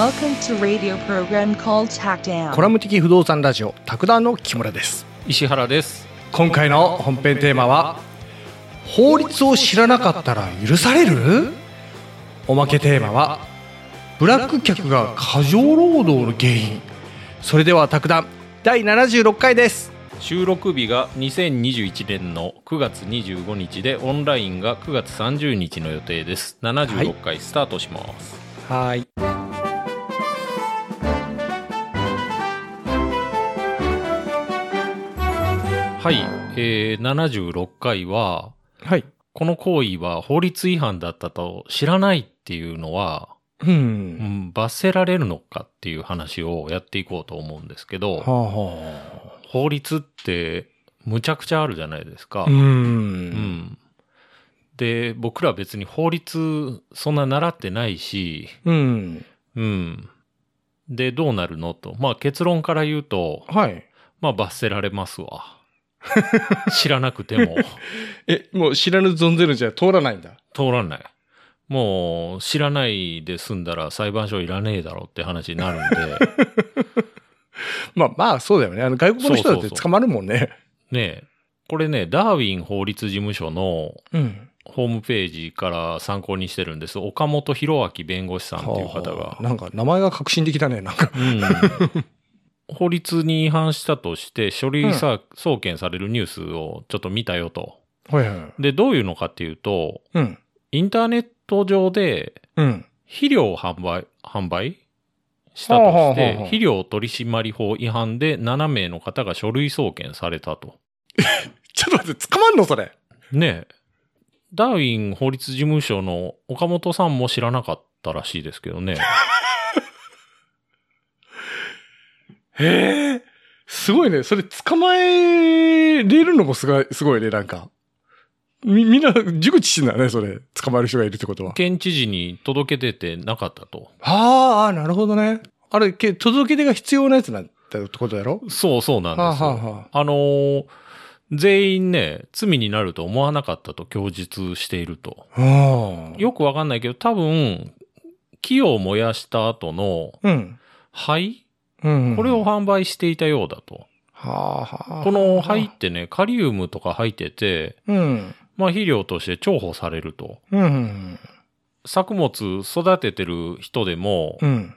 Welcome to radio program called Tackdown. コラム的不動産ラジオ卓談の木村です石原です。今回の本編テーマは法律を知らなかったら許される？おまけテーマはブラック客が過剰労働の原因それでは卓談第76回です収録日が2021年の9月25日で、オンラインが9月30日の予定です。76回スタートします。はいはい、えー、76回は、はいこの行為は法律違反だったと知らないっていうのは、ううんん、罰せられるのかっていう話をやっていこうと思うんですけど、はあは法律ってむちゃくちゃあるじゃないですか。あうんうんで、僕ら別に法律そんな習ってないし、うんうん。で、どうなるのと。まあ結論から言うと、はいまあ罰せられますわ。知らなくても。えもう知らぬ存ぜぬじゃ通らないんだ。通らない。もう知らないで済んだら裁判所いらねえだろって話になるんで、まあまあそうだよね。あの外国の人だっそうそうそう。て捕まるもんね。ねえ、これね、ダーウィン法律事務所のうん。ホームページから参考にしてるんです。岡本博明弁護士さんっていう方が。はあ。なんか名前が革新的だねなんか。うん 法律に違反したとして書類さ、送検されるニュースをちょっと見たよと。はいはいで、どういうのかっていうと、うんインターネット上でうん肥料を販売、販売したとして、はあ肥料取締法違反で7名の方が書類送検されたと。ちょっと待って捕まんのそれ？ねえ。ダーウィン法律事務所の岡本さんも知らなかったらしいですけどね。へえすごいね。それ捕まえれるのもすごいすごいねなんか。みみんな熟知してんだねそれ。捕まえる人がいるってことは。県知事に届け出てなかったと。ああなるほどね。あれけ届け出が必要なやつなんだってことやろ？そうそうなんですよ。はあはあはあ。のー全員ね、罪になると思わなかったと供述していると。あよくわかんないけど、多分、木を燃やした後のうん。灰うんこれを販売していたようだと。はあはあこの灰ってね、カリウムとか入ってて、うんまあ肥料として重宝されると。うん作物育ててる人でも、うん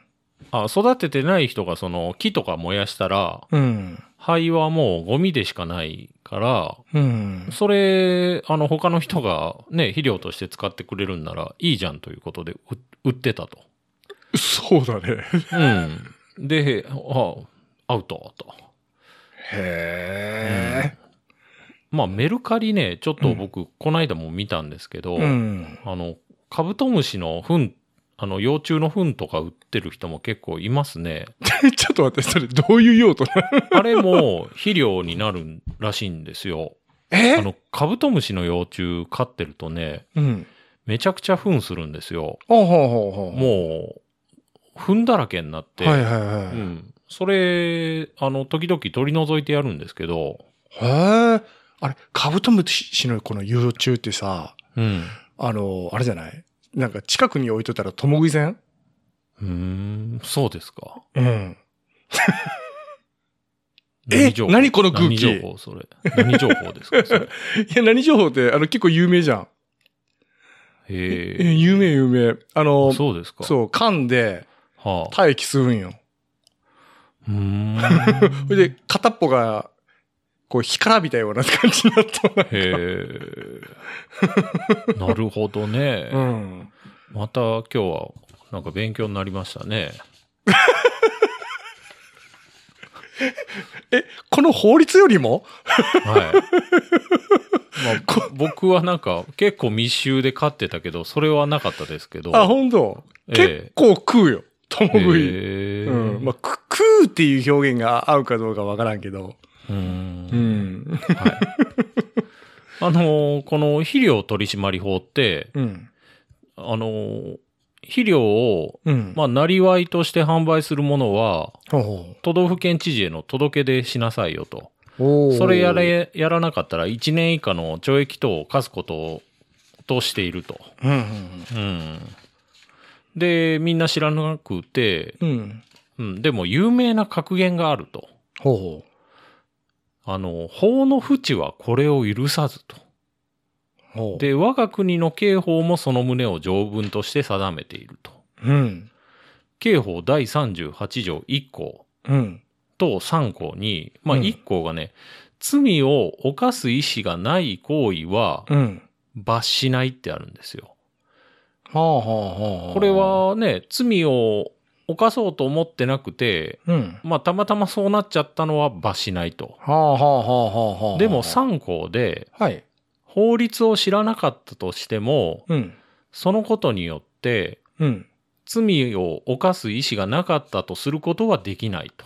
あ育ててない人がその木とか燃やしたら、うん灰はもうゴミでしかないから、うんそれ、あの、他の人がね、肥料として使ってくれるんならいいじゃんということでう売ってたと。そうだねうん。で、あ、アウトと。へえまあ、メルカリね、ちょっと僕、この間も見たんですけど、うんあの、カブトムシの糞、あの、幼虫の糞とか売ってる人も結構いますね。ちょっと待って、それどういう用途な あれも肥料になるらしいんですよ。え？あの、カブトムシの幼虫飼ってるとね、うん。めちゃくちゃ糞するんですよ。ほうほうほうほう。もう、糞だらけになって、はいはいはい。うん。それ、あの、時々取り除いてやるんですけど、へえ。あれ、カブトムシのこの幼虫ってさ、うん。あの、あれじゃない？なんか近くに置いとったら共食いせんうーん、そうですか。うん。え何この空気？何情報それ？何情報ですか？それ？いや、何情報って、あの、結構有名じゃん。へえ、有名有名。あえ。の、そうですか。そう、噛んではあ。待機するんよ。うーん。それで、片っぽが、こう、干からびたような感じになったな。へえ。なるほどね。うん。また今日は、なんか勉強になりましたね。え、この法律よりも？はい。まあ、僕はなんか結構密集で飼ってたけど、それはなかったですけど。あ、ほんとええ結構食うよ。共食い。うん。まあ、く食うっていう表現が合うかどうかわからんけど。う。うんん。はい。あのーこの肥料取締法って、うん。あのー肥料を、うん。まあ、なりわいとして販売するものは、ほ都道府県知事への届け出しなさいよと。それや。れ、やらなかったら1年以下の懲役等を課すことを、としていると。うんうんうん。で、みんな知らなくて、うん。うん、でも有名な格言があると。ほうほあの、法の淵はこれを許さずと。う。ほう。、で、我が国の刑法もその旨を条文として定めていると。うん。刑法第38条1項うん。と3項に、まあうん1項がね、罪を犯す意思がない行為はうん。罰しないってあるんですよ。はあはあはあ。これ、はね、罪を犯そうと思ってなくて、うん。まあたまたまそうなっちゃったのは罰しないと。はあはあはあはあはあ。でも3項ではい。法律を知らなかったとしても、うん。そのことによってうん。罪を犯す意思がなかったとすることはできないと。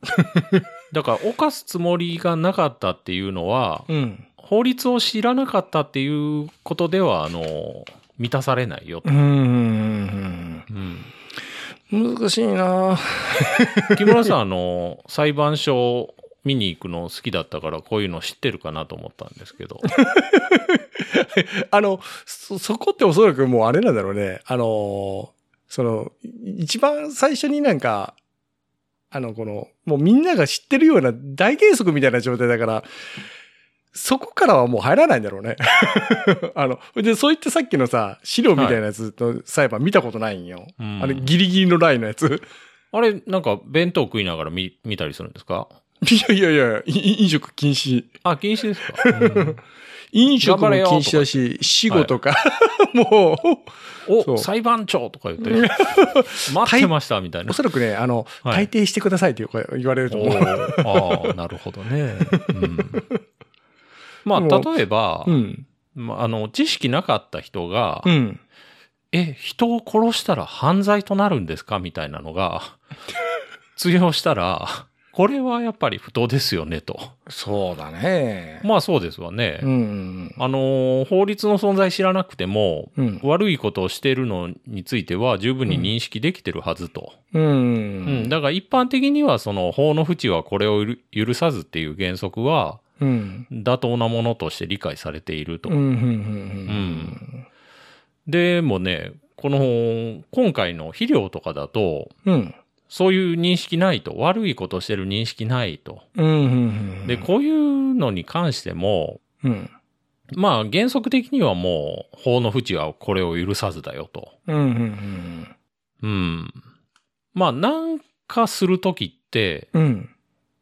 だから犯すつもりがなかったっていうのは、うん。法律を知らなかったっていうことでは、あの、満たされないよとう。ん。うん。難しいな 木村さん、あの、裁判所見に行くの好きだったから、こういうの知ってるかなと思ったんですけど。あの、そ、そこっておそらくもうあれなんだろうね。あの、その、一番最初になんか、あの、この、もうみんなが知ってるような大原則みたいな状態だから、そこからはもう入らないんだろうね。あの、で、そういったさっきのさ、資料みたいなやつの裁判見たことないんよ。うんあれ、ギリギリのラインのやつ。あれ、なんか、弁当食いながら見、見たりするんですか？いやいやいや、い飲食禁止。あ、禁止ですか、うん飲食も禁止だし、死後とか、もう、そお、う裁判長とか言って、待ってましたみたいなお。そらくね、あの、はい退廷してくださいって言われるとお思う。ーああ、なるほどね。うん、まあ、例えば、うん。まあ、あの、知識なかった人が、うん。え、人を殺したら犯罪となるんですか？みたいなのが、通用したら、これはやっぱり不当ですよね、と。そうだね。まあそうですわね。うん。あの、法律の存在知らなくても、うん。悪いことをしているのについては十分に認識できてるはずと。ううん。ん。だから一般的にはその法の淵はこれを許許さずっていう原則はうん。妥当なものとして理解されていると。でもね、この今回の肥料とかだと、うん。そういう認識ないと、悪いことをしてる認識ないと。うん。で、こういうのに関しても、うん。まあ原則的にはもう法の淵はこれを許さずだよと。うん。うん。うん。まあなんかするときって、うん。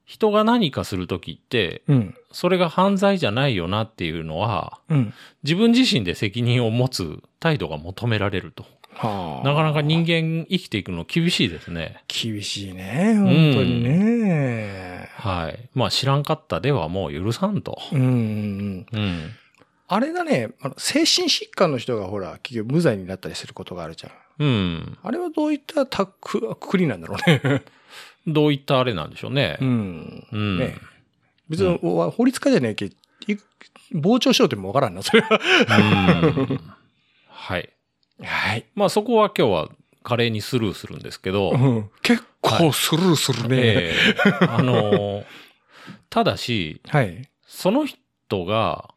人が何かするときって、うん。それが犯罪じゃないよなっていうのは、うん。自分自身で責任を持つ態度が求められると。はあ。なかなか人間生きていくの厳しいですね。厳しいね。本当にね。はい。まあ知らんかったではもう許さんと。うん。うん。あれだね、精神疾患の人がほら、結局無罪になったりすることがあるじゃん。うん。あれはどういったたく、くくりなんだろうね。どういったあれなんでしょうね。うん。うん。ね別に、お法律家じゃねえけ、い傍聴しようってもわからんな、それは。うんはい。はい。まあそこは今日は華麗にスルーするんですけど、結構スルーするね。ええあのーただし、はい。その人が、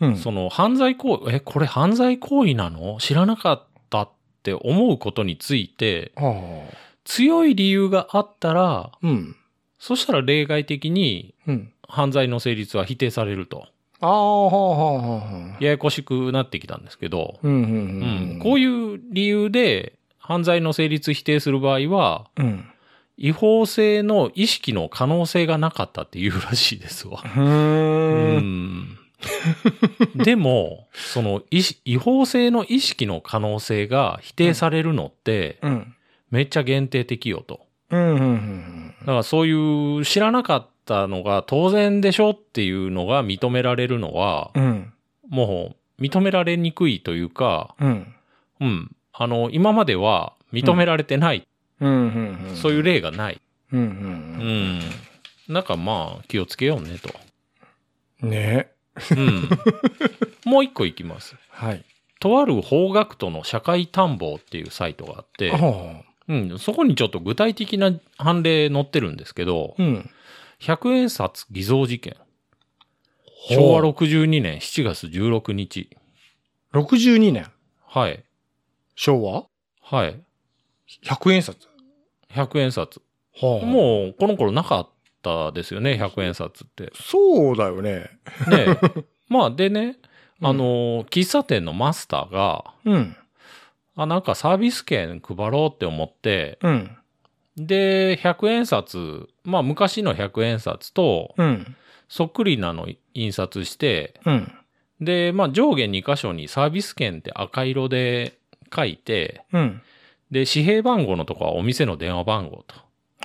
うん。その犯罪行為、え、これ犯罪行為なの？知らなかったって思うことについて、はあ。強い理由があったら、うん。そしたら例外的にうん。犯罪の成立は否定されると。ああ、はあ、はあ、はあ。ややこしくなってきたんですけど、うん、うん、ううんん。こういいう理由で犯罪の成立否定する場合は、うん。うん。違法性の意識の可能性がなかったっていうらしいですわ。でも、その違法性の意識の可能性が否定されるのって、うん。めっちゃ限定的よと。うん、うん、うん。だからそういう知らなかったのが当然でしょっていうのが認められるのは、うん。もう認められにくいというか、うん。うん。あの、今までは認められてない。そういう例がない。うん。なんかまあ気をつけようねと。ねうん。もう一個いきます。はい。とある法学徒の社会探訪っていうサイトがあって、はあ。うん、そこにちょっと具体的な判例載ってるんですけど、うん。100円札偽造事件。昭和62年7月16日。62年。はい。昭和？はい。?100 円札。100円札。はあ、もう、この頃なかったですよね、100円札って。そうだよね。ね まあ、でね、うんあの、喫茶店のマスターが、うん。あ、なんかサービス券配ろうって思って、うん。で、100円札、まあ昔の100円札と、うん。そっくりなの印刷して、うん。で、まあ上下2箇所にサービス券って赤色で書いて、うん。で、紙幣番号のとこはお店の電話番号と。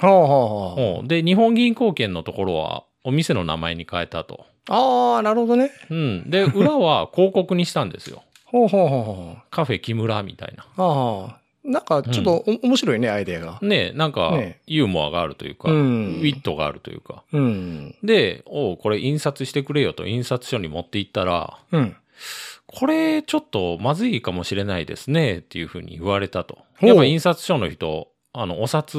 はあはあで、日本銀行券のところはお店の名前に変えたと。あ。ああ、なるほどね。うん。で、裏は広告にしたんですよ。ほうほうほうほう。カフェ木村みたいな。ああ。なんか、ちょっとお、面白いね、アイデアが。ねなんかね、ユーモアがあるというか、うんウィットがあるというか。うん。で、おうこれ印刷してくれよと印刷所に持って行ったら、うん。これちょっとまずいかもしれないですねっていうふうに言われたと。やっぱ印刷所の人、あの、お札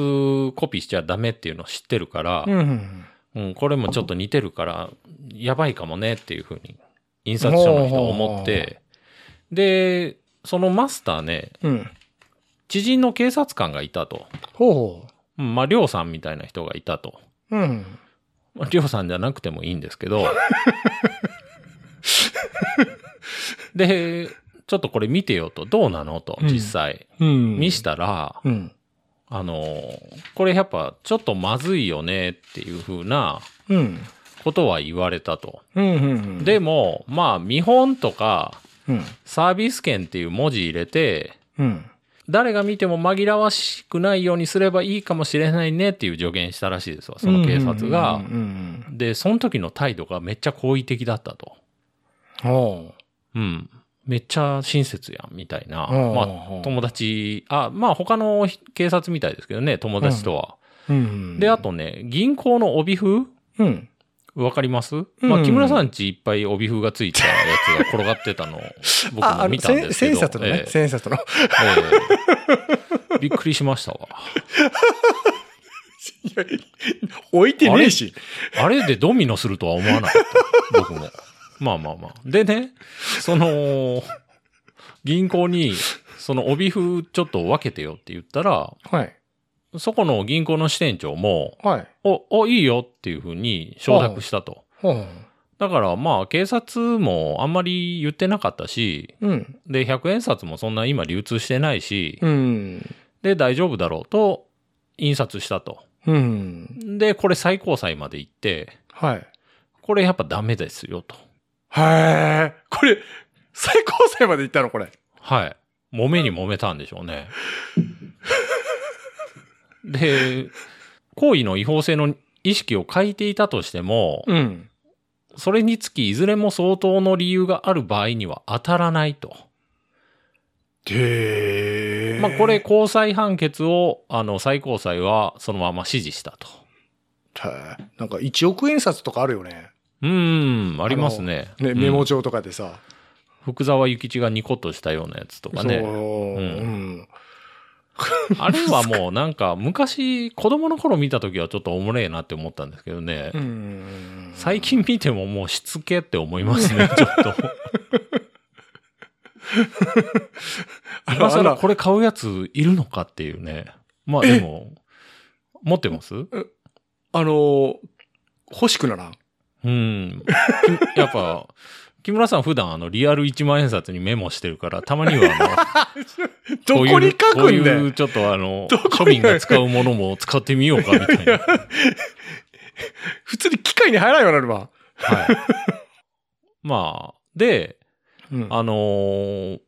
コピーしちゃダメっていうのを知ってるから、うん。うん、これもちょっと似てるから、やばいかもねっていうふうに、印刷所の人思って、で、そのマスターね、うん。知人の警察官がいたと。ほうほうんまあ、りょうさんみたいな人がいたと。う。うん。まありょうさんじゃなくてもいいんですけど。で、ちょっとこれ見てよと。どうなのと、うん実際。うん。見したら、うん。あのーこれやっぱちょっとまずいよねっていう風なうん。ことは言われたと。うん。うん。、でも、まあ見本とかうん。サービス券っていう文字入れて、うん。誰が見ても紛らわしくないようにすればいいかもしれないねっていう助言したらしいですわ、その警察がうん。うん。で、その時の態度がめっちゃ好意的だったと。ほうん。めっちゃ親切やん、みたいな。うんまうんあ、友達、あ、まあ他の警察みたいですけどね、友達とは。う。うん。で、あ、とね、銀行の帯風うん。わかります、うんまあ、木村さんちいっぱい帯風がついたやつが転がってたのを 僕も見たんですけど。千冊のねえ。え千冊の。ええびっくりしましたわ。置いてねえし。あれ？でドミノするとは思わなかった。僕も。まあまあまあ。でね、その、銀行に、その帯風ちょっと分けてよって言ったら、はい。そこの銀行の支店長も、はい。お、お、いいよっていうふうに承諾したと。ほう。だからまあ警察もあんまり言ってなかったし、うん。で、100円札もそんな今流通してないし、うん。で、大丈夫だろうと、印刷したと。うん。で、これ最高裁まで行って、はい。これやっぱダメですよと。へえ。これ、最高裁まで行ったのこれ。はい。揉めに揉めたんでしょうね。で、行為の違法性の意識を欠いていたとしても、うん。それにつきいずれも相当の理由がある場合には当たらないと。へえ。まあこれ、高裁判決を、あの、最高裁はそのまま支持したと。なんか1億円札とかあるよね。うーん、ありますね。ね、うんメモ帳とかでさ。福沢諭吉がニコッとしたようなやつとかね。そう。うんうん。あれはもうなんか昔子供の頃見た時はちょっとおもれえなって思ったんですけどね。うん。最近見てももうしつけって思いますね、ちょっと。今更これ買うやついるのかっていうね。まあでも、持ってます？あの、欲しくならん？うん。きやっぱ、木村さん普段あのリアル1万円札にメモしてるから、たまにはあの、どこういうに書くんだこういよう。ちょっとあの庶民が使うものも使ってみようかみたいな。普通に機械に入らんようになるわ。はい。まあ、で、うんあのー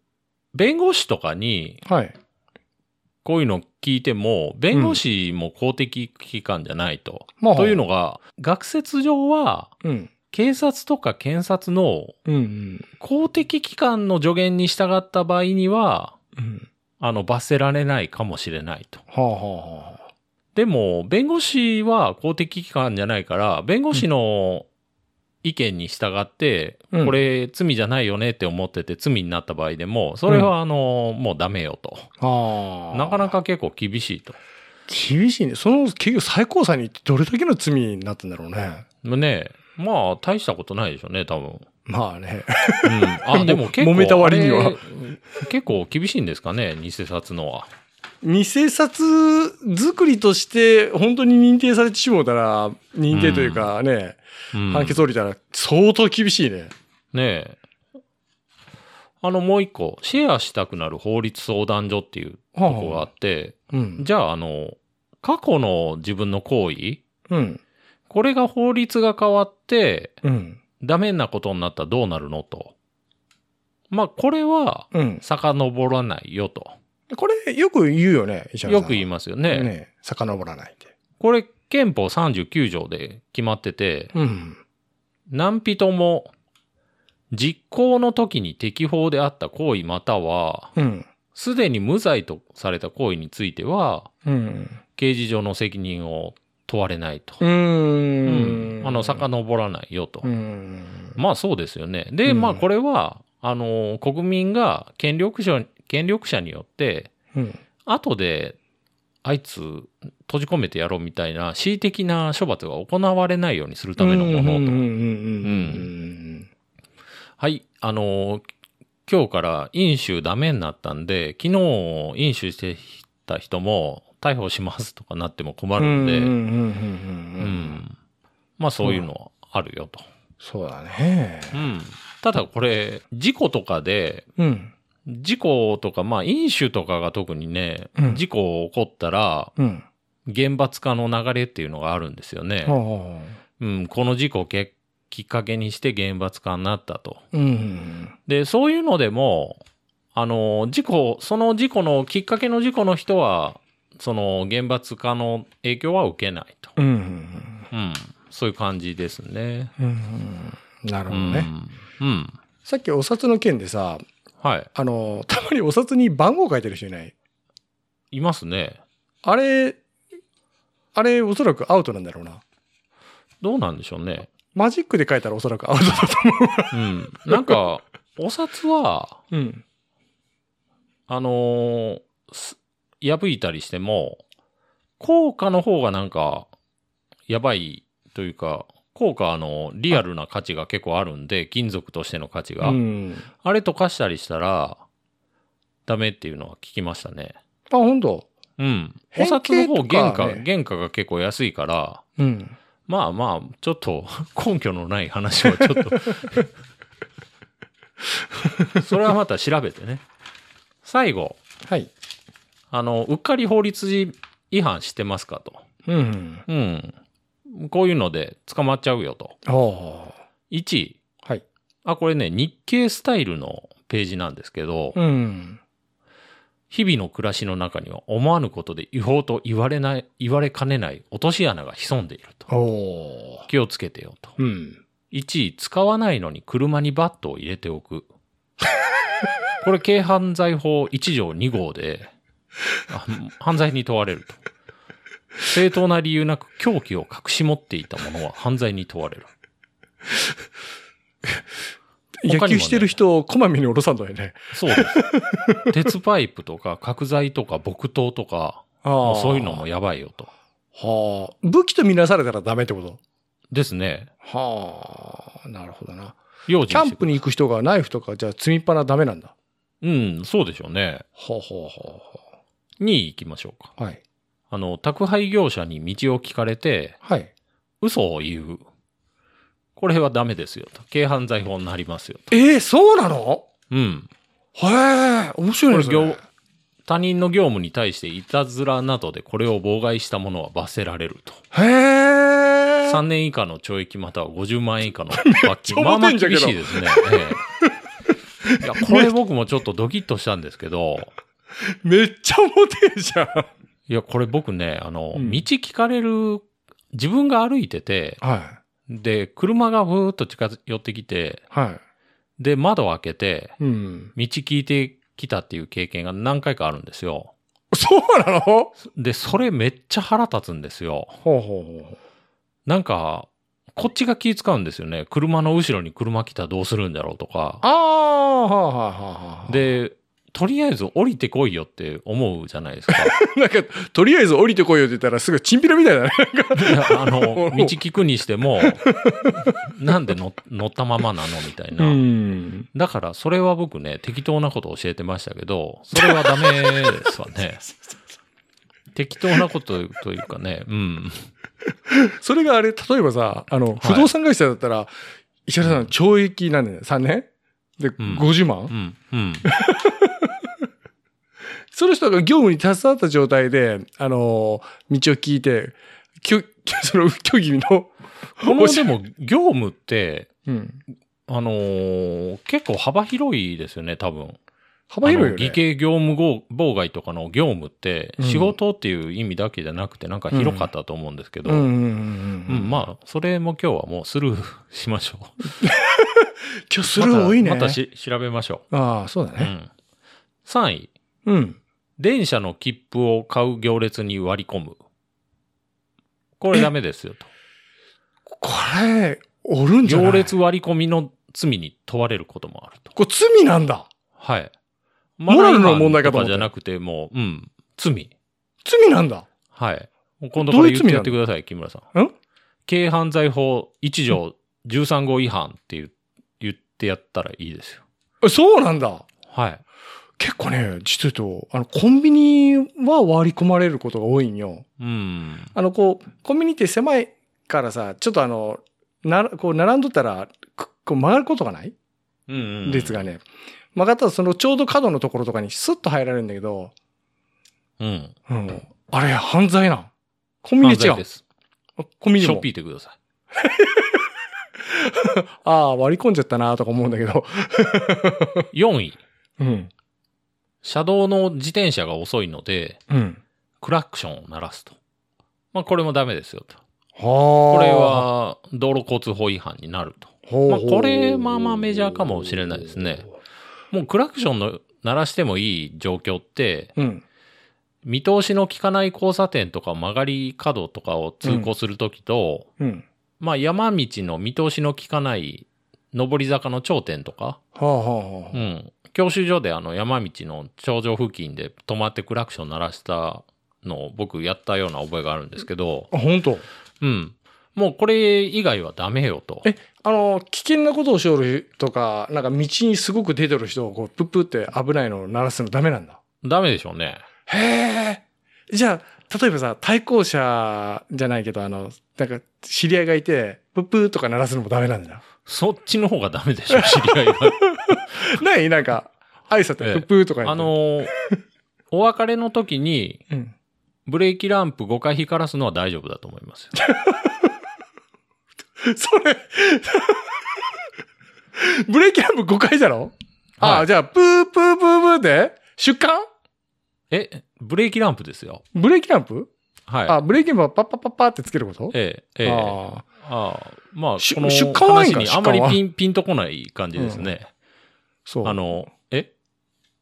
弁護士とかにはい。こういうの聞いても、弁護士も公的機関じゃないと。まあというのが、学説上は、うん。警察とか検察のうんうん。公的機関の助言に従った場合には、うん。あの、罰せられないかもしれないと。はあはあはあ。でも、弁護士は公的機関じゃないから、弁護士の意見に従って、うんこれ罪じゃないよねって思ってて罪になった場合でも、それはあの、もうダメよと。ああ。なかなか結構厳しいと。厳しいね。その、結局最高裁にどれだけの罪になったんだろうね。ねまあ、大したことないでしょうね、多分。まあね。うん。あ、でも結構。揉めた割には。結構厳しいんですかね、偽札のは。偽札作りとして本当に認定されてしもうたら、認定というかね、うん。判決降りたら相当厳しいね。ねえ。あの、もう一個、シェアしたくなる法律相談所っていうとこがあって、うん。じゃあ、あの、過去の自分の行為、うん。これが法律が変わって、うん。ダメなことになったらどうなるのと。まあ、これは、うん。遡らないよと。これよく言うよね、石原さん。よく言いますよね。ね。遡らないって。これ、憲法39条で決まってて、うん。何人も、実行の時に適法であった行為または、うん。すでに無罪とされた行為については、うん。刑事上の責任を問われないと。ううんん。あの、遡らないよと。うん。まあそうですよね。で、うんまあこれは、あの、国民が権力者、権力者によって、うん。後で、あいつ閉じ込めてやろうみたいな恣意的な処罰が行われないようにするためのものと。はい、あのー今日から飲酒ダメになったんで、昨日飲酒してた人も逮捕しますとかなっても困うん。るんで。まあそういうのはあるよと。そうだね。うん。ただこれ、事故とかで、うん。事故とか、まあ飲酒とかが特にね、うん事故起こったら、うん。厳罰化の流れっていうのがあるんですよね。はうん、この事故をけきっかけにして厳罰化になったと。あ。うん。で、そういうのでも、あの、事故、その事故のきっかけの事故の人は、その厳罰化の影響は受けないと。うん。うん。そういう感じですね。うん。なるほどね。うん。うん。さっきお札の件でさ、はい。あの、たまにお札に番号書いてる人いない？いますね。あれ、あれおそらくアウトなんだろうな。どうなんでしょうね。マジックで書いたらおそらくアウトだと思うん。なんか、お札は、う。うん。あのーす破いたりしても、効果の方がなんか、やばいというか、効果あの、リアルな価値が結構あるんで、金属としての価値が。うん。あれ溶かしたりしたら、ダメっていうのは聞きましたね。あ、本当？うん。お変札の方原価、ね原価が結構安いから、うん。まあまあ、ちょっと 根拠のない話はちょっと。それはまた調べてね。最後、はい。あの、うっかり法律違反してますかと。うん。うん。こういうので捕まっちゃうよと。ああ。1、はい。あ、これね、日経スタイルのページなんですけど、うん。日々の暮らしの中には思わぬことで違法と言われない、言われかねない落とし穴が潜んでいると。気をつけてよと。うん。1、使わないのに車にバットを入れておく。これ軽犯罪法1条2号で、あ犯罪に問われると。正当な理由なく凶器を隠し持っていた者は犯罪に問われる。野球してる人をこまめに下ろさんとよね。そうです。鉄パイプとか角材とか木刀とか、そういうのもやばいよと。はあ。武器とみなされたらダメってこと？ですね。はあ。なるほどな。キャンプに行く人がナイフとかじゃあ積みっぱなダメなんだ。うん、そうでしょうね。はあ、はあはに行きましょうか。あ、はい。あの、宅配業者に道を聞かれて、はい。嘘を言う。これはダメですよと。軽犯罪法になりますよと。えー、そうなの？うん。へえ、面白いですね。他人の業務に対していたずらなどでこれを妨害した者は罰せられると。へえ。3年以下の懲役または50万円以下の罰金。まあまあ厳しいですね。ええいや、これ僕もちょっとドキッとしたんですけど、めっちゃ重てんじゃん。いや、これ僕ね、あの、うん道聞かれる、自分が歩いてて、はで、車がふーっと近寄ってきて、い。はで、窓を開けて、い。うん。道聞いてきたっていう経験が何回かあるんですよ。そうなの？ほで、それめっちゃ腹立つんですよ。うほうほう。なんか、こっちが気使うんですよね。車の後ろに車来たらどうするんだろうとか。ああ、はあはあはあはあ。、で、とりあえず降りてこいよって思うじゃないですか。なんか、とりあえず降りてこいよって言ったらすぐチンピラみたいだね。あの、道聞くにしても、なんで乗乗ったままなのみたいな。ん。だから、それは僕ね、適当なこと教えてましたけど、それはダメですわね。適当なことというかね、うん。それがあれ、例えばさ、あの、不動産会社だったら、石原さん、懲役何年 ?3 年？で、ん50万、うん、うん。その人が業務に携わった状態で、あのー道を聞いて、きょ その虚偽の、この、でも、業務って、うん。あのー結構幅広いですよね、多分。幅広いよね。業務妨妨害とかの業務って、うん仕事っていう意味だけじゃなくて、なんか広かったと思うんですけど、まあ、それも今日はもうスルーしましょう。今日スルー多いね。またまたし調べましょああ、そうだう。うね。ん。3位、うん。電車の切符を買う行列に割り込む。これダメですよと。これ、おるんじゃない？行列割り込みの罪に問われることもあると。これ罪なんだ。はい。モラルの問題かとじゃなくて、もう、うん、罪。罪なんだ。はい。今度から言ってやってください、木村さん。ん軽犯罪法1条13号違反って言ってやったらいいですよ。えそうなんだ。はい。結構ね、実は言うと、あの、コンビニは割り込まれることが多いんよ。うん。あの、こう、コンビニって狭いからさ、ちょっとあの、な、こう、並んどったら、くこう曲がることがない？うんうん。列がね。曲がったらそのちょうど角のところとかにスッと入られるんだけど、うん。うん。あれ、犯罪なん。コンビニ違うで。す。コンビニも。ぴいてください。ああ、割り込んじゃったなとか思うんだけど。4位。うん。車道の自転車が遅いので、うん。クラクションを鳴らすと。まあ、これもダメですよと。これ、は道路交通法違反になると。まあ、これ、まあまあメジャーかもしれないですね。もうクラクションの鳴らしてもいい状況って、うん。見通しの効かない交差点とか曲がり角とかを通行するときと、うん。まあ山道の見通しの効かない上り坂の頂点とか、はあはあはあ。うん。教習所であの山道の頂上付近で止まってクラクション鳴らしたのを僕やったような覚えがあるんですけど、あ、本当？うん。もうこれ以外はダメよと。え、あの、危険なことをしよるとか、なんか道にすごく出てる人をこう、プップって危ないのを鳴らすのダメなんだ。ダメでしょうね。へえ。じゃあ、例えばさ、対向車じゃないけど、あの、なんか、知り合いがいて、プップーとか鳴らすのもダメなんだ。そっちの方がダメでしょ、知り合いが。ない？なんか、挨拶でプップーとか言ってあ、のーお別れの時に、うん。ブレーキランプ5回光らすのは大丈夫だと思いますよ。それ、ブレーキランプ5回だろ？ああ、はいじゃあ、プープープープーで、出棺？え、ブレーキランプですよ。ブレーキランプ？はい。あ、ブレーキランプはパッパッパッパーってつけること？ええ、ええ。あああ。あまあ、出この出荷はいいんか話にあんまりピン、ピンとこない感じですね。そう。あ、の、え？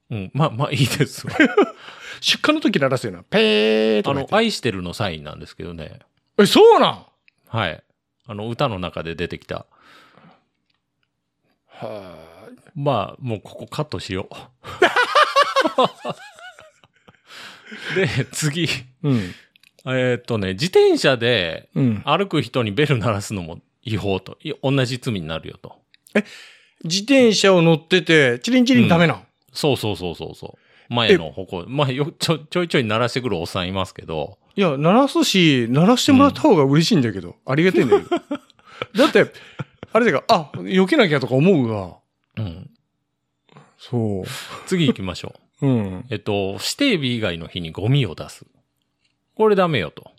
うん、まあ、まあいいですわ。出荷の時鳴らすよな。ペーとあの。愛してるのサインなんですけどね。え、そうなん？はい。あの、歌の中で出てきた。はまあ、もうここカットしよう。で、次。うん。えーっとね、自転車でうん。歩く人にベル鳴らすのも違法と。い同じ罪になるよと。自転車を乗ってて、チリンチリンダメなん、そうそうそうそうそう。前の歩行、まあよちょちょいちょい鳴らしてくるおっさんいますけど、いや、鳴らすし、鳴らしてもらった方が嬉しいんだけど。ありがてえんだけど。だって、あれだから、あ、避けなきゃとか思うが。うん。そ次行きましょう。う。うん。えっと、指定日以外の日にゴミを出す。これダメよと。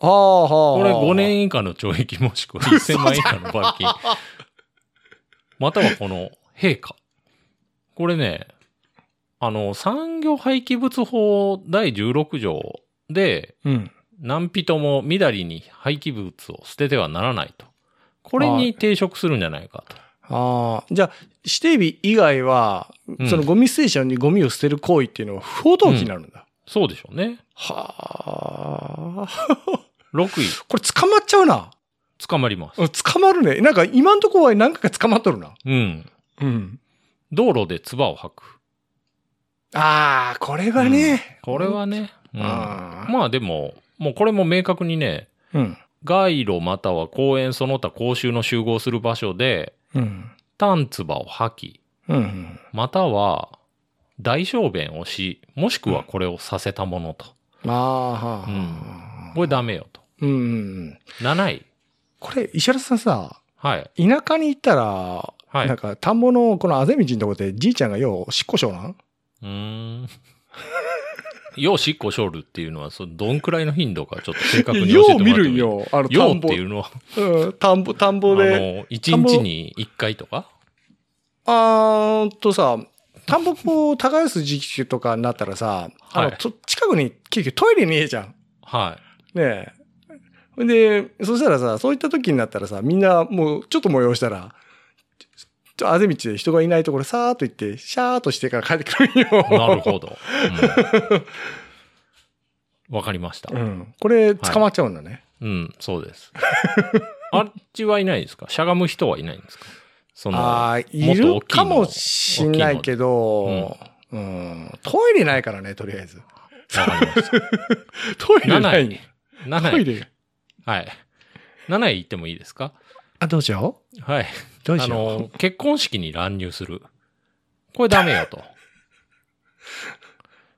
ああ、はあ。これ5年以下の懲役もしくは1000万円以下の罰金。またはこの、陛下。これね、あの、産業廃棄物法第16条で、うん。何人もみだりに廃棄物を捨ててはならないと。これに抵触するんじゃないかと。ああ、じゃあ、指定日以外は、うんそのゴミステーションにゴミを捨てる行為っていうのは不法投棄になるんだ。そうでしょうね。はあ。6位、これ捕まっちゃうな。捕まります。捕まるね。なんか今んとこは何回か捕まっとるな。うん。うん。道路で唾を吐く。ああ、これはね。これはね、まあでも、もうこれも明確にね、うん。街路または公園その他公衆の集合する場所で、うん。単唾を吐き、うん。または大小便をし、もしくはこれをさせたものと。ああ、はあ。うんこれダメよと。うんうん。7位。これ、石原さんさ、はい。田舎に行ったら、はいなんか、田んぼのこのあぜ道のとこで、じいちゃんがよう、しっこしょうなん？うーん。ようしっこしょるっていうのは、そどんくらいの頻度かちょっと正確に教えよてもらってもいいう見るん。よ。あの、田ようんっぼ。ていうのは、うん、田んぼ、田んぼあで。の、1日に1回とか？あーんとさ、田んぼこう、耕す時期とかになったらさ、あの、はいと近くに結局トイレねえじゃん。はい。ねえ。で、そしたらさ、そういった時になったらさ、みんなもうちょっと催したら、ちょあぜ道で人がいないところさーっと行って、シャーっとしてから帰ってくるんよ。なるほど。うんわかりました。うん。これ、捕まっちゃうんだね。うん、そうです。あっちはいないですか？しゃがむ人はいないんですか？その、ああ、いるかもしんないけど、うん、トイレないからね、とりあえず。わかりました。トイレな7い位。。7位。トイレ。はい。7位行ってもいいですか？あ、どうしよう？はい。あの、結婚式に乱入する。これダメよと。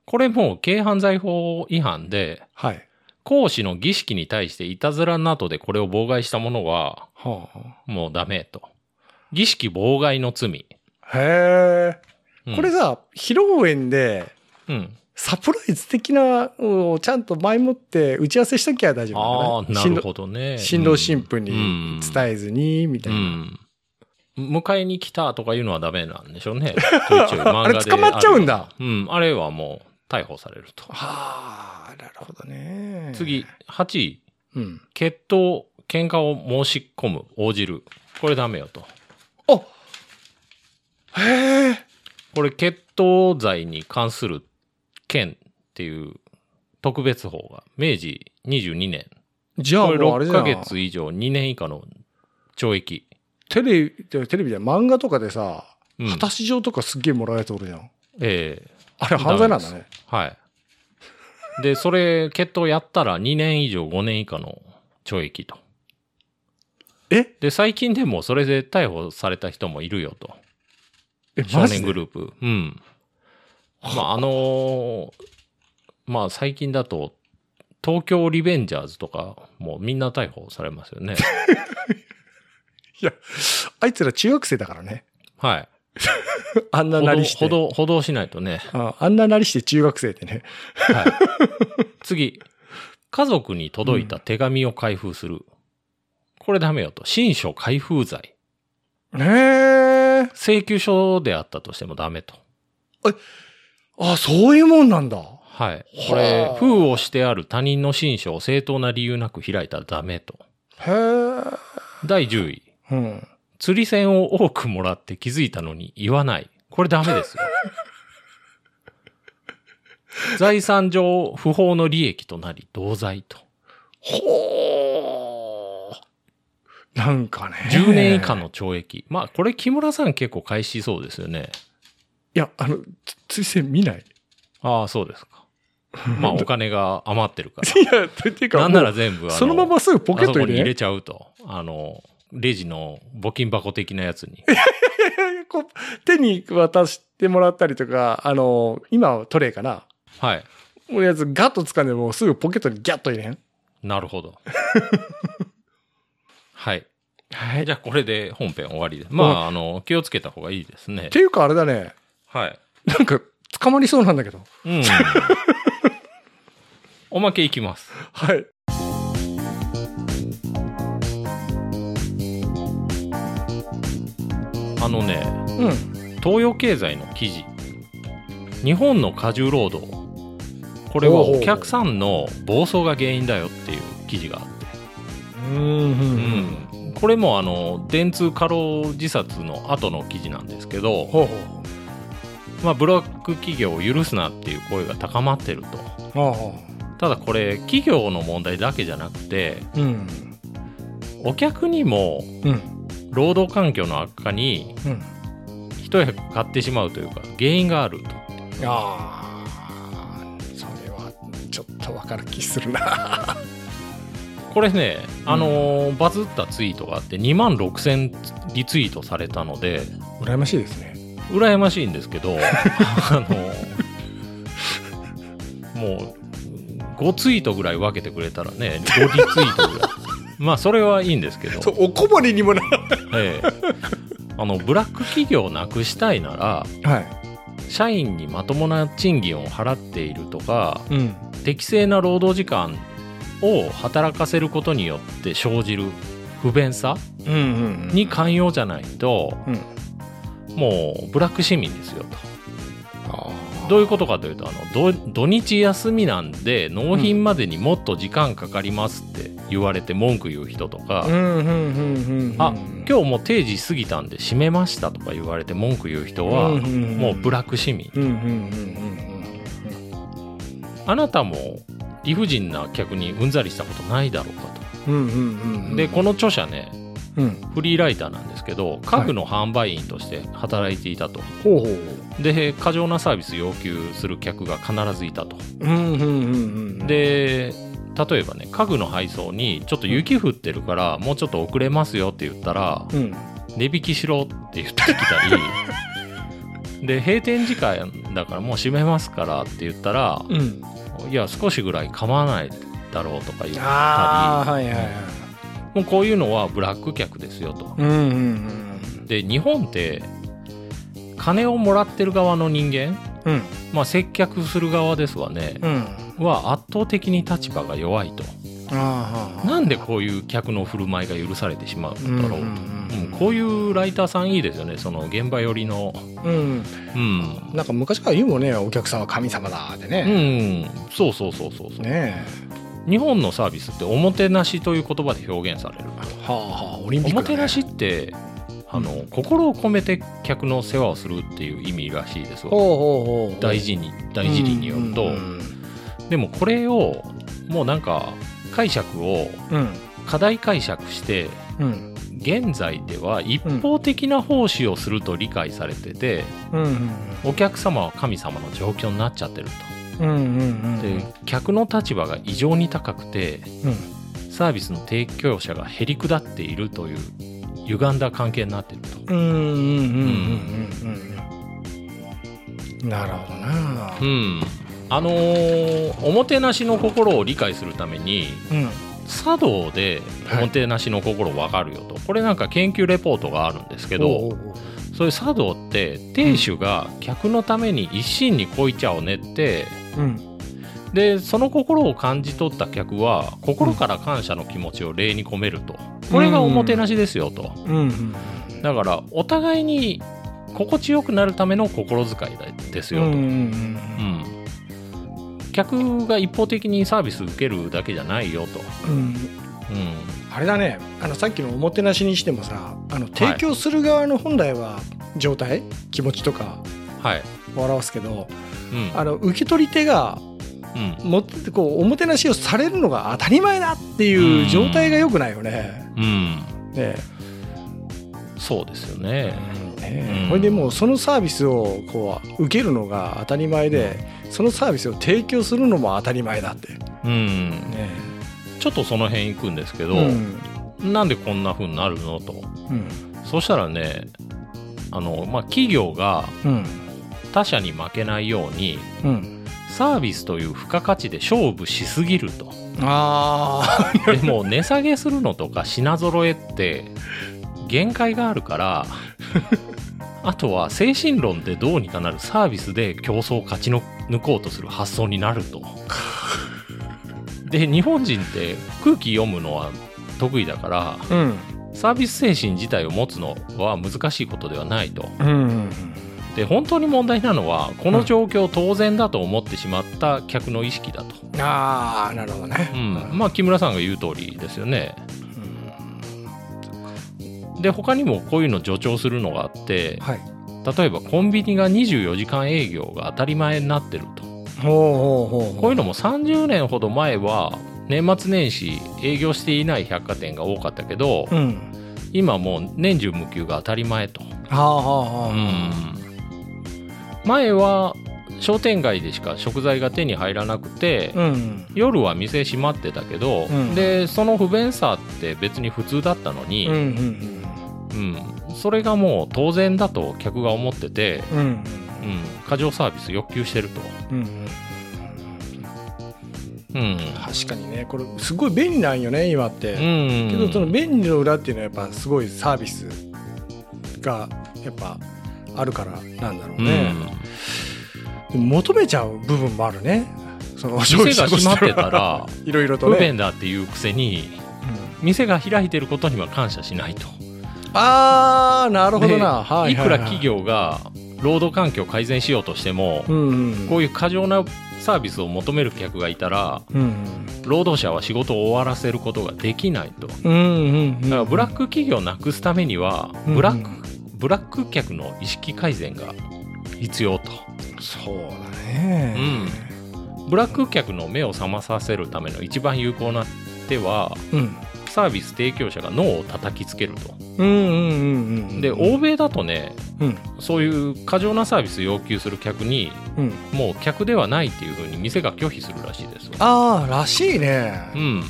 これもう軽犯罪法違反で、はい。公使の儀式に対していたずらなどでこれを妨害したものは、はもうダメと。儀式妨害の罪。あ、へえ。うんこれさ、披露宴で、うん。サプライズ的なのをちゃんと前もって打ち合わせしときゃ大丈あ夫あ、なるなのかなほどね。新郎新婦にうん伝えずに、みたいな。うん。迎えに来たとかいうのはダメなんでしょうね。ちょいちょい漫画であれ捕まっちゃうんだるうん。あれはもう逮捕されると。はあ、なるほどね。。次、8位。うん。決闘、喧嘩を申し込む、応じる。これダメよと。あへえ。これ、決闘罪に関する件っていう特別法が、明治22年。じゃあこれ6もうあれじゃん。ヶ月以上2年以下の懲役。テレビ、テレビで漫画とかでさ、うん果たし状とかすっげえもらうやつおるじゃん。ええあれ犯罪なんだね。はい。で、それ、決闘やったら2年以上5年以下の懲役と。え？で、最近でもそれで逮捕された人もいるよと。え、少年グループ。うん。まあ、あのーまあ最近だと、東京リベンジャーズとか、もうみんな逮捕されますよね。いや、あいつら中学生だからね。はい。あんななりして。補導、補導しないとね。ああんななりして中学生ってね。はい。次。家族に届いた手紙を開封する。これダメよと。新書開封罪。ねえ。請求書であったとしてもダメと。あ、そういうもんなんだ。はい。これはあ、封をしてある他人の新書を正当な理由なく開いたらダメと。へえ。第10位。うん。釣り銭を多くもらって気づいたのに言わない。これダメですよ。財産上不法の利益となり同罪と。ほー。なんかね。10年以下の。懲役。まあこれ木村さん結構返しそうですよね。いや、あの、つ追跡見ない。ああ、そうですか。まあお金が余ってるから。いや、っていうか、なんならも全部そのまますぐポケットに入れちゃうと。あの、レジの募金箱的なやつに。こう手に渡してもらったりとか、あの、今はトレイかな。はい。もうやつガッと掴んでもうすぐポケットにギャッと入れん。なるほど。はい。はい。じゃあこれで本編終わりです。まあ、あの、気をつけた方がいいですねって。いうかあれだね。はい。なんか捕まりそうなんだけど。うん。おまけいきます。はい。のね、うん。東洋経済の記事。日本の過重労働。これはお客さんの暴走が原因だよっていう記事があって。うん。うん。これもあの、電通過労自殺の後の記事なんですけど、ほうほまあ、ブラック企業を許すなっていう声が高まってると。う。ほうほただこれ、企業の問題だけじゃなくて、う。うん。お客にもうん。労働環境の悪化にうん。一役買ってしまうというか、原因があると。ああそれはちょっとわかる気するな これね、あのーバズったツイートがあって2万6000リツイートされたので羨ましいですね羨ましいんですけど あのもう5ツイートぐらい分けてくれたらね5リツイートぐらいまあそれはいいんですけど、おこぼれにもなええ。あのブラック企業をなくしたいならはい。社員にまともな賃金を払っているとかうん。適正な労働時間を働かせることによって生じる不便さうんうんに寛容じゃないとうん。もうブラック市民ですよと。あどういうことかというとあの土土日休みなんで納品までにもっと時間かかりますって言われて文句言う人とか、あ今日もう定時過ぎたんで閉めましたとか言われて文句言う人は、もうブラック市民。あなたも理不尽な客にうんざりしたことないだろうかと。でこの著者ねうんフリーライターなんですけど家具の販売員として働いていたと、ほうほうで過剰なサービス要求する客が必ずいたと。うんうんうんうん。で例えばね家具の配送にちょっと雪降ってるからもうちょっと遅れますよって言ったらうん。値引きしろって言ってきたり で閉店時間だからもう閉めますからって言ったらうん。いや少しぐらい構わないだろうとか言ったああはいはいはい。りもうこういうのはブラック客ですよと。うんうんうんで日本って金をもらってる側の人間うん。まあ接客する側ですわね。うん。は圧倒的に立場が弱いと。なんでこういう客の振る舞いが許されてしまうんだろうと、うんこういうライターさんいいですよね。その現場寄りの。うん。うん。なんか昔から言うもんねお客さんは神様だってうねん。そうそうそうそうそう、ね日本のサービスっておもてなしという言葉で表現される。えはあはあオリンピックだね。おもてなしってあの心を込めて客の世話をするっていう意味らしいですわ。大事に大事にによると、うんでもこれをもうなんか解釈をうん。過大解釈してうん。現在では一方的な奉仕をすると理解されてて、うん。うんお客様は神様の状況になっちゃってるうんうんうんと。で客の立場が異常に高くてうん。サービスの提供者がへりくだっているという歪んだ関係になってると。うんうんうんうんうん。うんなるほどな。うん。あのーおもてなしの心を理解するためにうん。茶道でおもてなしの心分かるよと、これなんか研究レポートがあるんですけど、そういう茶道って亭主が客のために一心にこいちゃを練ってううん。でその心を感じ取った客は心から感謝の気持ちを礼に込めると。これがおもてなしですよと。うんうんだからお互いに心地よくなるための心遣いですよと、うんうんうん客が一方的にサービス受けるだけじゃないよと、うん。うん。うん、あれだね。あのさっきのおもてなしにしてもさあの提供する側の本来は状態気持ちとかはい、を表すけどうん。あの受け取り手がうん。もこうおもてなしをされるのが当たり前だっていう状態が良くないよね。うん、ね。そうですよね、うん。ねほいでもうそのサービスをこう受けるのが当たり前でそのサービスを提供するのも当たり前だって。うん、ね。ちょっとその辺行くんですけど、うん。なんでこんな風になるのと。うん。そしたらねあの、まあ、企業がうん他社に負けないようにうん。サービスという付加価値で勝負しすぎると。あ でも値下げするのとか品揃えって限界があるから あとは精神論でどうにかなるサービスで競争を勝ち抜こうとする発想になると。で日本人って空気読むのは得意だからあうん。サービス精神自体を持つのは難しいことではないと。うんで本当に問題なのはこの状況を当然だと思ってしまった客の意識だと。ああなるほどね。うん、まあ木村さんが言う通りですよね。で他にもこういうの助長するのがあってはい。例えばコンビニが24時間営業が当たり前になってるとほうほうほうほこういうのも30年ほど前は年末年始営業していない百貨店が多かったけどうん。今もう年中無休が当たり前と、はあはあはあ。うん前は商店街でしか食材が手に入らなくて、うん。夜は店閉まってたけど、うん。でその不便さって別に普通だったのに、うんううん。ん。それがもう当然だと客が思ってて、うん。うん。うん、過剰サービス欲求してると。うんうん。うん。確かにねこれすごい便利なんよね今って、うん。けどその便利の裏っていうのはやっぱすごいサービスがやっぱあるからなんだろうね、でも求めちゃう部分もあるね。その店が閉まってたらいろいろと不 ね、便だっていうくせにうん。店が開いてることには感謝しないと。ああなるほどでな、はいいくら企業が労働環境を改善しようとしても、うんうんこういう過剰なサービスを求める客がいたらうん労働者は仕事を終わらせることができないと。だうんうんうん。からブラック企業をなくすためにはうん。ブラック、ブラック客の意識改善が必要と、そうだね。うん、ブラック客の目を覚まさせるための一番有効な手はうん。サービス提供者が脳を叩きつけると。で欧米だとねうん。そういう過剰なサービス要求する客にうん。もう客ではないっていうふうに店が拒否するらしいです。わああらしいね。うん。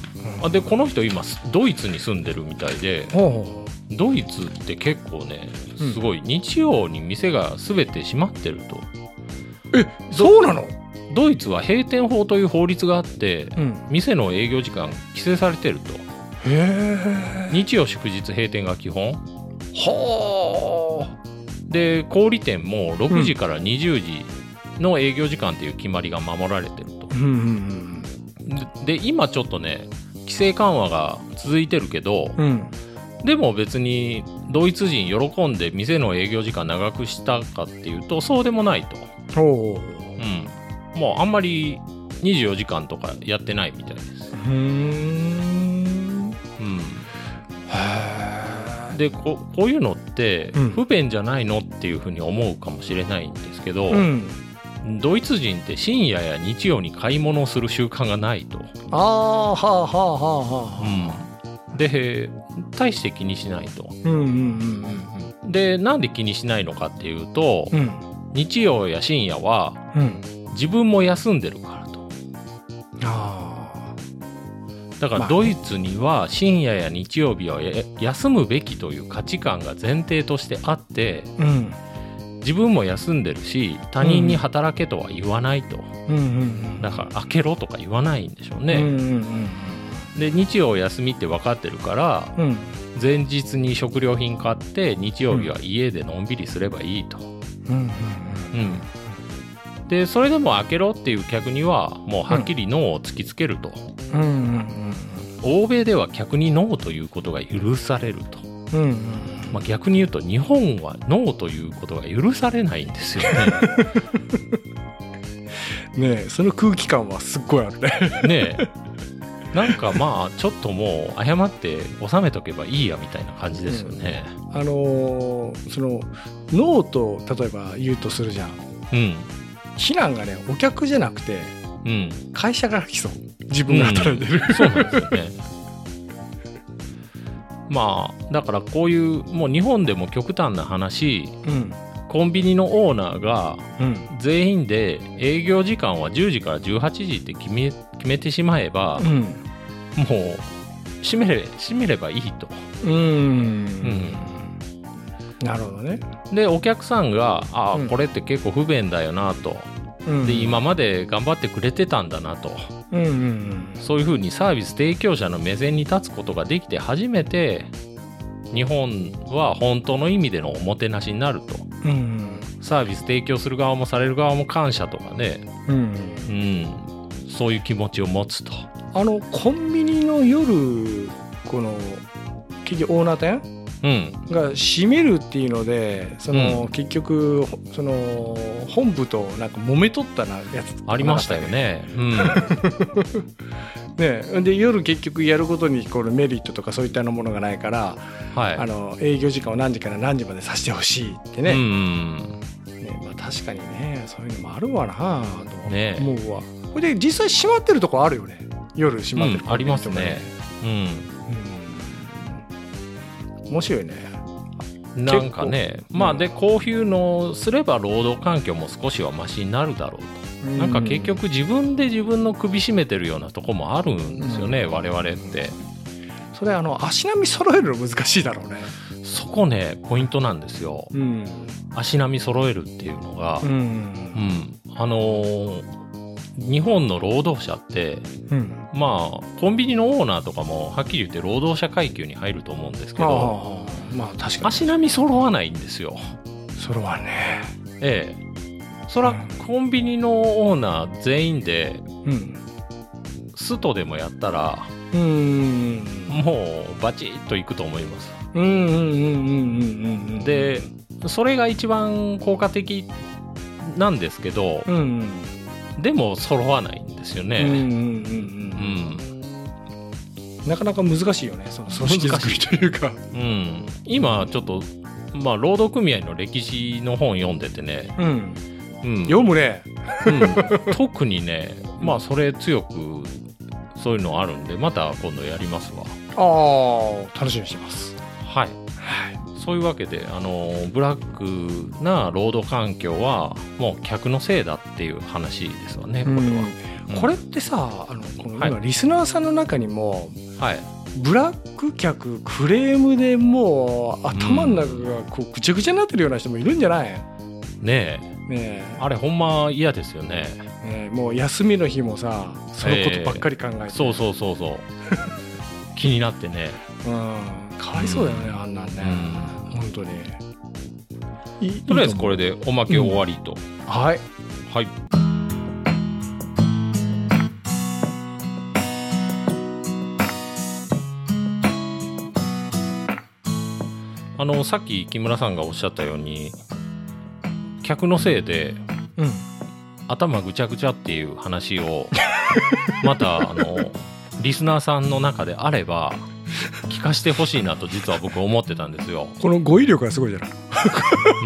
あでこの人今ドイツに住んでるみたいでほドイツって結構ねうん。すごい日曜に店が全て閉まってると。うえそうなの？ドイツは閉店法という法律があってうん。店の営業時間規制されてると。日曜祝日閉店が基本。はで小売店も6時から20時の営業時間っていう決まりが守られてると。あうんうんでで今ちょっとね規制緩和が続いてるけどうんうんでも別にドイツ人喜んで店の営業時間長くしたかっていうとそうでもないと、ほうん、もうあんまり24時間とかやってないみたいです、うん。うん、へでここういうのってうん。不便じゃないのっていうふうに思うかもしれないんですけど、えうん。ドイツ人って深夜や日曜に買い物をする習慣がないと、ああはあはあはあはあで大して気にしないと。でなんで気にしないのかっていうと、うん。うん日曜や深夜はうん。自分も休んでるからと。あだからドイツには深夜や日曜日はや休むべきという価値観が前提としてあってあうん。自分も休んでるし他人に働けとは言わないと、だから開けろとか言わないんでしょううんね、うんうんで日曜休みって分かってるからうん。うん前日に食料品買って日曜日は家でのんびりすればいいと、うん。うん。でそれでも開けろっていう客にはもうはっきりノーを突きつけると、うん。うん。うん。欧米では客にノーということが許されると、うん。うん。まあ、逆に言うと日本はノーということが許されないんですよね。えその空気感はすっごいあるねねねえなんかまあちょっともう謝って収めとけばいいやみたいな感じですよね。あのーそのノーと例えば言うとするじゃん。うん。非難がねお客じゃなくてうん。会社から来そう。自分が働いてる、そうなんですよね。まあだからこういうもう日本でも極端な話うんコンビニのオーナーがうん全員で営業時間は10時から18時って決め決めてしまえば、うんもう閉めれ閉めればいいと。うんなるほどね、でお客さんが「ああ、うんこれって結構不便だよな」と。うんで今まで頑張ってくれてたんだなと。うんうんそういうふうにサービス提供者の目線に立つことができて初めて日本は本当の意味でのおもてなしになると。うん。うんサービス提供する側もされる側も感謝とかね、うん。うん、そういう気持ちを持つと。あのコンビニの夜この結局オーナー店うん、が閉めるっていうのでその、結局その本部となんか揉めとったなやつ。ありましたよね。うん。ね。で夜結局やることにこのメリットとかそういったものがないから、はい。あの営業時間を何時から何時までさせてほしいってうね,、んねまあ、確かにねそういうのもあるわなとね。思うわ、これで実際閉まってるとこあるよね。夜閉まってる、うんありますね。うん。うん面白いね。なんかねまあでこういうのをすれば労働環境も少しはマシになるだろうと、なんか結局自分で自分の首絞めてるようなとこもあるんですよね、我々って。それあの足並み揃えるの難しいだろうね。そこねポイントなんですよ。うん。足並み揃えるっていうのが、ううんん。あのー日本の労働者ってうん。まあコンビニのオーナーとかもはっきり言って労働者階級に入ると思うんですけあどあまあ確かに。足並み揃わないんですよ。それはね。ええ。そらコンビニのオーナー全員でうん。ストでもやったらうん。もうバチッといくと思います。うんうんうんうんうんうん。でそれが一番効果的なんですけどうんうんでも揃わないんですよね。うんうんうんうんうん、なかなか難しいよねその 組織作りというか。うん、今ちょっとまあ労働組合の歴史の本読んでてね、うん。うん。読むね。うん、特にねまあそれ強くそういうのあるんでまた今度やりますわ。ああ楽しみにしてます。はいそういうわけであのブラックな労働環境はもう客のせいだっていう話ですわねこれは、うん。これってさあのこのはい。今リスナーさんの中にも、はい。ブラック客クレームでもう頭の中がこうぐちゃぐちゃになってるような人もいるんじゃない？ねねえ。えあれほんま嫌ですよね。ねえ。もう休みの日もさそのことばっかり考えて、そうそうそうそう。気になってね。うん、かわいそうだよね、あんなんね、本当に。いとりあえずこれででおまけ終わりと、はい。はい。あのさっき木村さんがおっしゃったように客のせいでうん。頭ぐちゃぐちゃっていう話をまたあのリスナーさんの中であれば聞かせてほしいなと実は僕思ってたんですよ。この語彙力がすごいじゃない？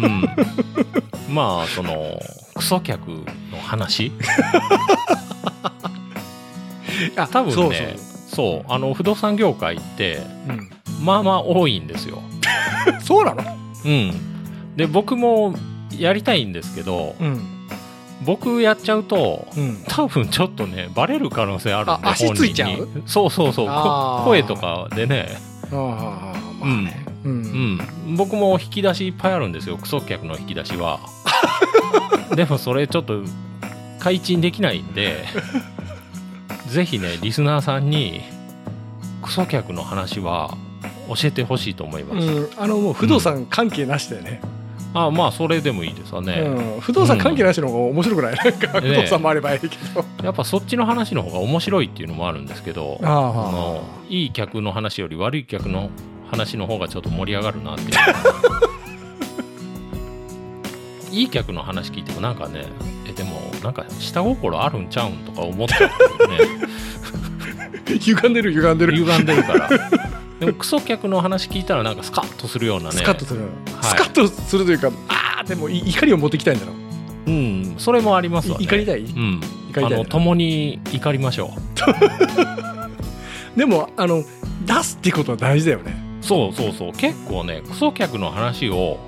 うん、まあそのクソ客の話？あ多分そうねそう。あの不動産業界ってうん。まあまあ多いんですよ。そうなの？うん、で僕もやりたいんですけどうん僕やっちゃうとうん。多分ちょっとねバレる可能性あるんであ足本人ついちゃう？に。そうそうそう。声とかでね、ああまあね。ううん。ん、僕も引き出しいっぱいあるんですよ。クソ客の引き出しは。でもそれちょっと開陳できないんでぜひねリスナーさんにクソ客の話は教えてほしいと思います、うん、あのもう不動産関係なしでね、あまあそれでもいいですわね、うん、不動産関係なしの方が面白くない、なんか不動産もあればいいけど、やっぱそっちの話の方が面白いっていうのもあるんですけどああのいい客の話より悪い客の話の方がちょっと盛り上がるなっていう。いい客の話聞いてもなんかねえでもなんか下心あるんちゃうんとか思っちゃうね。歪んでる歪んでる。歪んでるからでもクソ客の話聞いたらなんかスカッとするようなね。スカッとする、スカッとするというかああでもい怒りを持ってきたいんだろう。んそれもありますわね。い怒りたい？うん。怒りたいあの共に怒りましょ でもあの出すってことは大事だよね。うそうそうそう。結構ねクソ客の話を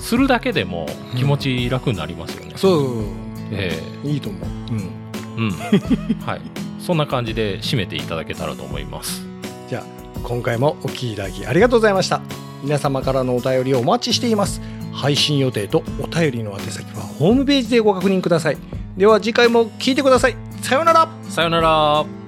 するだけでも気持ち楽になりますよね、そうそうそう。えいいと思う、うん、えうん。はい。そんな感じで締めていただけたらと思います今回もお聞きいただきありがとうございました。皆様からのお便りをお待ちしています。配信予定とお便りの宛先はホームページでご確認ください。では次回も聞いてください。さようなら。さよなら。